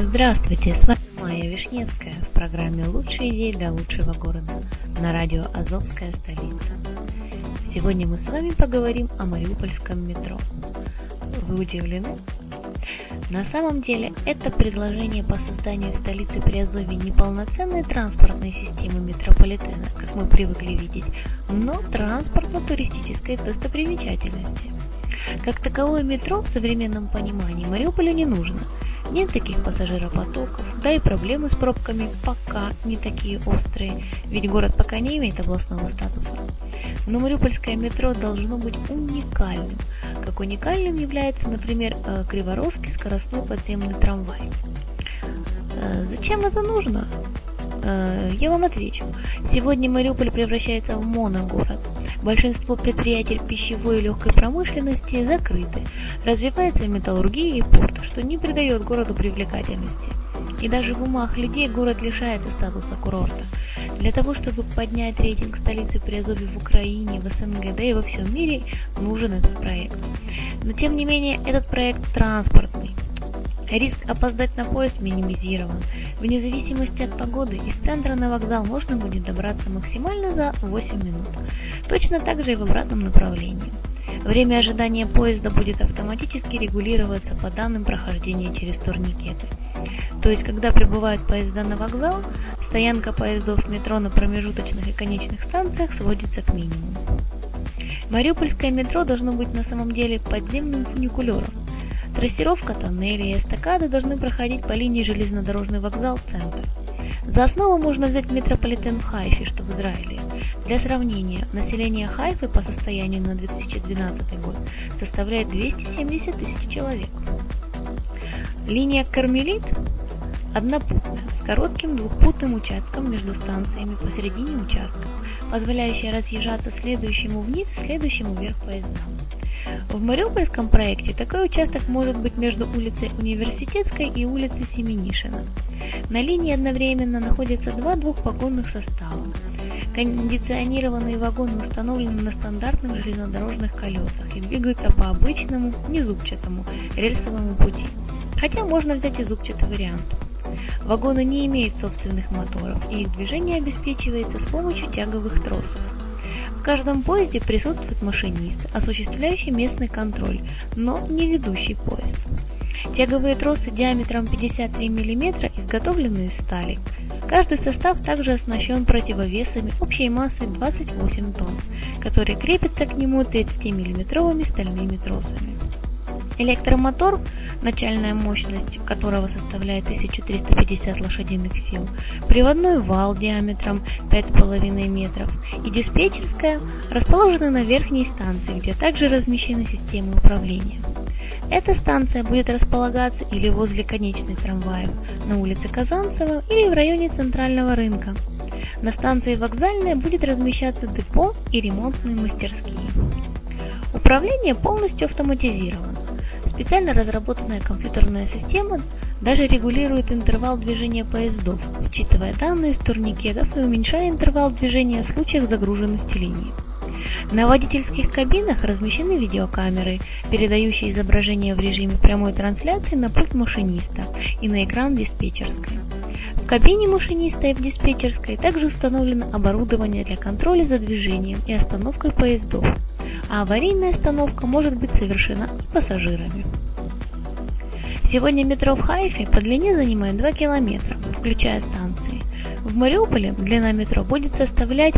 Здравствуйте, с вами Майя Вишневская в программе «Лучшие идеи для лучшего города» на радио «Азовская столица». Сегодня мы с вами поговорим о Мариупольском метро. Вы удивлены? На самом деле, это предложение по созданию в столице Приазовья не полноценной транспортной системы метрополитена, как мы привыкли видеть, но транспортно-туристической достопримечательности. Как таковое метро в современном понимании Мариуполю не нужно. Нет таких пассажиропотоков, да и проблемы с пробками пока не такие острые, ведь город пока не имеет областного статуса. Но Мариупольское метро должно быть уникальным, как уникальным является, например, э, Криворожский скоростной подземный трамвай. Э, зачем это нужно? Э, я вам отвечу. Сегодня Мариуполь превращается в моногород. Большинство предприятий пищевой и легкой промышленности закрыты. Развивается металлургия и порт, что не придает городу привлекательности. И даже в умах людей город лишается статуса курорта. Для того, чтобы поднять рейтинг столицы Приазовья в Украине, в СНГ, да и во всем мире, нужен этот проект. Но тем не менее, этот проект транспортный. Риск опоздать на поезд минимизирован. Вне зависимости от погоды из центра на вокзал можно будет добраться максимально за 8 минут. Точно так же и в обратном направлении. Время ожидания поезда будет автоматически регулироваться по данным прохождения через турникеты. То есть, когда прибывают поезда на вокзал, стоянка поездов метро на промежуточных и конечных станциях сводится к минимуму. Мариупольское метро должно быть на самом деле подземным фуникулером, Трассировка тоннелей и эстакады должны проходить по линии железнодорожный вокзал-центр. За основу можно взять метрополитен в Хайфе, что в Израиле. Для сравнения, население Хайфы по состоянию на 2012 год составляет 270 тысяч человек. Линия Кармелит однопутная, с коротким двухпутным участком между станциями посередине участка, позволяющая разъезжаться следующему вниз и следующему вверх поездам. В Мариупольском проекте такой участок может быть между улицей Университетской и улицей Семенишина. На линии одновременно находятся два двухвагонных состава. Кондиционированные вагоны установлены на стандартных железнодорожных колесах и двигаются по обычному, незубчатому рельсовому пути. Хотя можно взять и зубчатый вариант. Вагоны не имеют собственных моторов, и их движение обеспечивается с помощью тяговых тросов каждом поезде присутствует машинист, осуществляющий местный контроль, но не ведущий поезд. Тяговые тросы диаметром 53 мм изготовлены из стали. Каждый состав также оснащен противовесами общей массой 28 тонн, которые крепятся к нему 30-мм стальными тросами. Электромотор начальная мощность которого составляет 1350 лошадиных сил, приводной вал диаметром 5,5 метров и диспетчерская расположены на верхней станции, где также размещены системы управления. Эта станция будет располагаться или возле конечной трамваев на улице Казанцева или в районе Центрального рынка. На станции вокзальная будет размещаться депо и ремонтные мастерские. Управление полностью автоматизировано. Специально разработанная компьютерная система даже регулирует интервал движения поездов, считывая данные с турникетов и уменьшая интервал движения в случаях загруженности линии. На водительских кабинах размещены видеокамеры, передающие изображение в режиме прямой трансляции на пульт машиниста и на экран диспетчерской. В кабине машиниста и в диспетчерской также установлено оборудование для контроля за движением и остановкой поездов, а аварийная остановка может быть совершена пассажирами. Сегодня метро в Хайфе по длине занимает 2 километра, включая станции. В Мариуполе длина метро будет составлять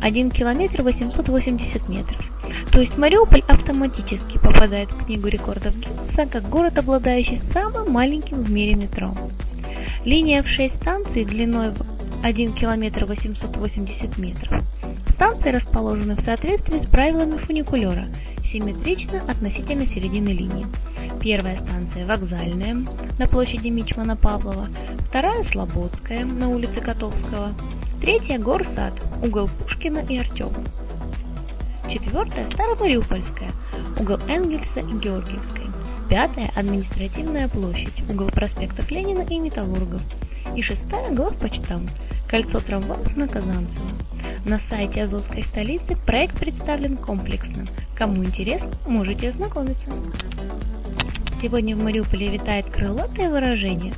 1 километр 880 метров. То есть Мариуполь автоматически попадает в книгу рекордов Гиннесса как город, обладающий самым маленьким в мире метро. Линия в 6 станций длиной в 1 километр 880 метров. Станции расположены в соответствии с правилами фуникулера, симметрично относительно середины линии. Первая станция вокзальная на площади Мичмана Павлова, вторая Слободская на улице Котовского, третья Горсад, угол Пушкина и Артема. Четвертая Старомариупольская, угол Энгельса и Георгиевской. Пятая административная площадь, угол проспектов Ленина и Металлургов. И шестая главпочтамт, кольцо трамваев на Казанцево. На сайте Азовской столицы проект представлен комплексно. Кому интересно, можете ознакомиться. Сегодня в Мариуполе витает крылатое выражение,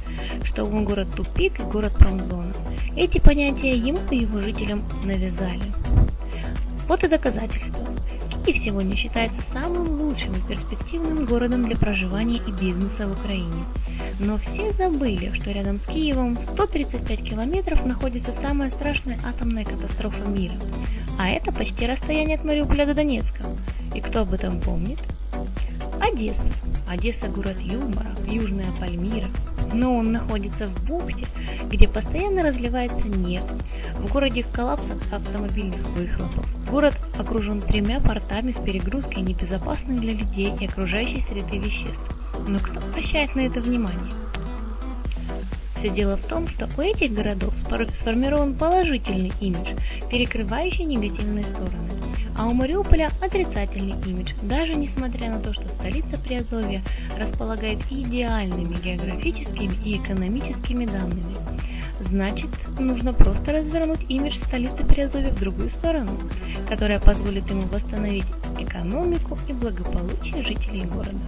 что он город тупик и город промзона. Эти понятия ему и его жителям навязали. Вот и доказательство. Киев сегодня считается самым лучшим и перспективным городом для проживания и бизнеса в Украине. Но все забыли, что рядом с Киевом 135 километров находится самая страшная атомная катастрофа мира. А это почти расстояние от Мариуполя до Донецка. И кто об этом помнит? Одесса. Одесса – город юмора, южная Пальмира. Но он находится в бухте, где постоянно разливается нефть. В городе коллапс от автомобильных выхлопов. Город окружен тремя портами с перегрузкой небезопасных для людей и окружающей среды веществ. Но кто обращает на это внимание? Все дело в том, что у этих городов сформирован положительный имидж, перекрывающий негативные стороны а у Мариуполя отрицательный имидж, даже несмотря на то, что столица Приазовья располагает идеальными географическими и экономическими данными. Значит, нужно просто развернуть имидж столицы Приазовья в другую сторону, которая позволит ему восстановить экономику и благополучие жителей города.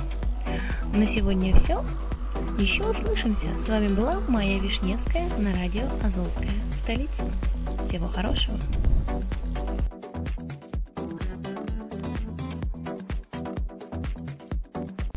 На сегодня все. Еще услышимся. С вами была Майя Вишневская на радио Азовская столица. Всего хорошего.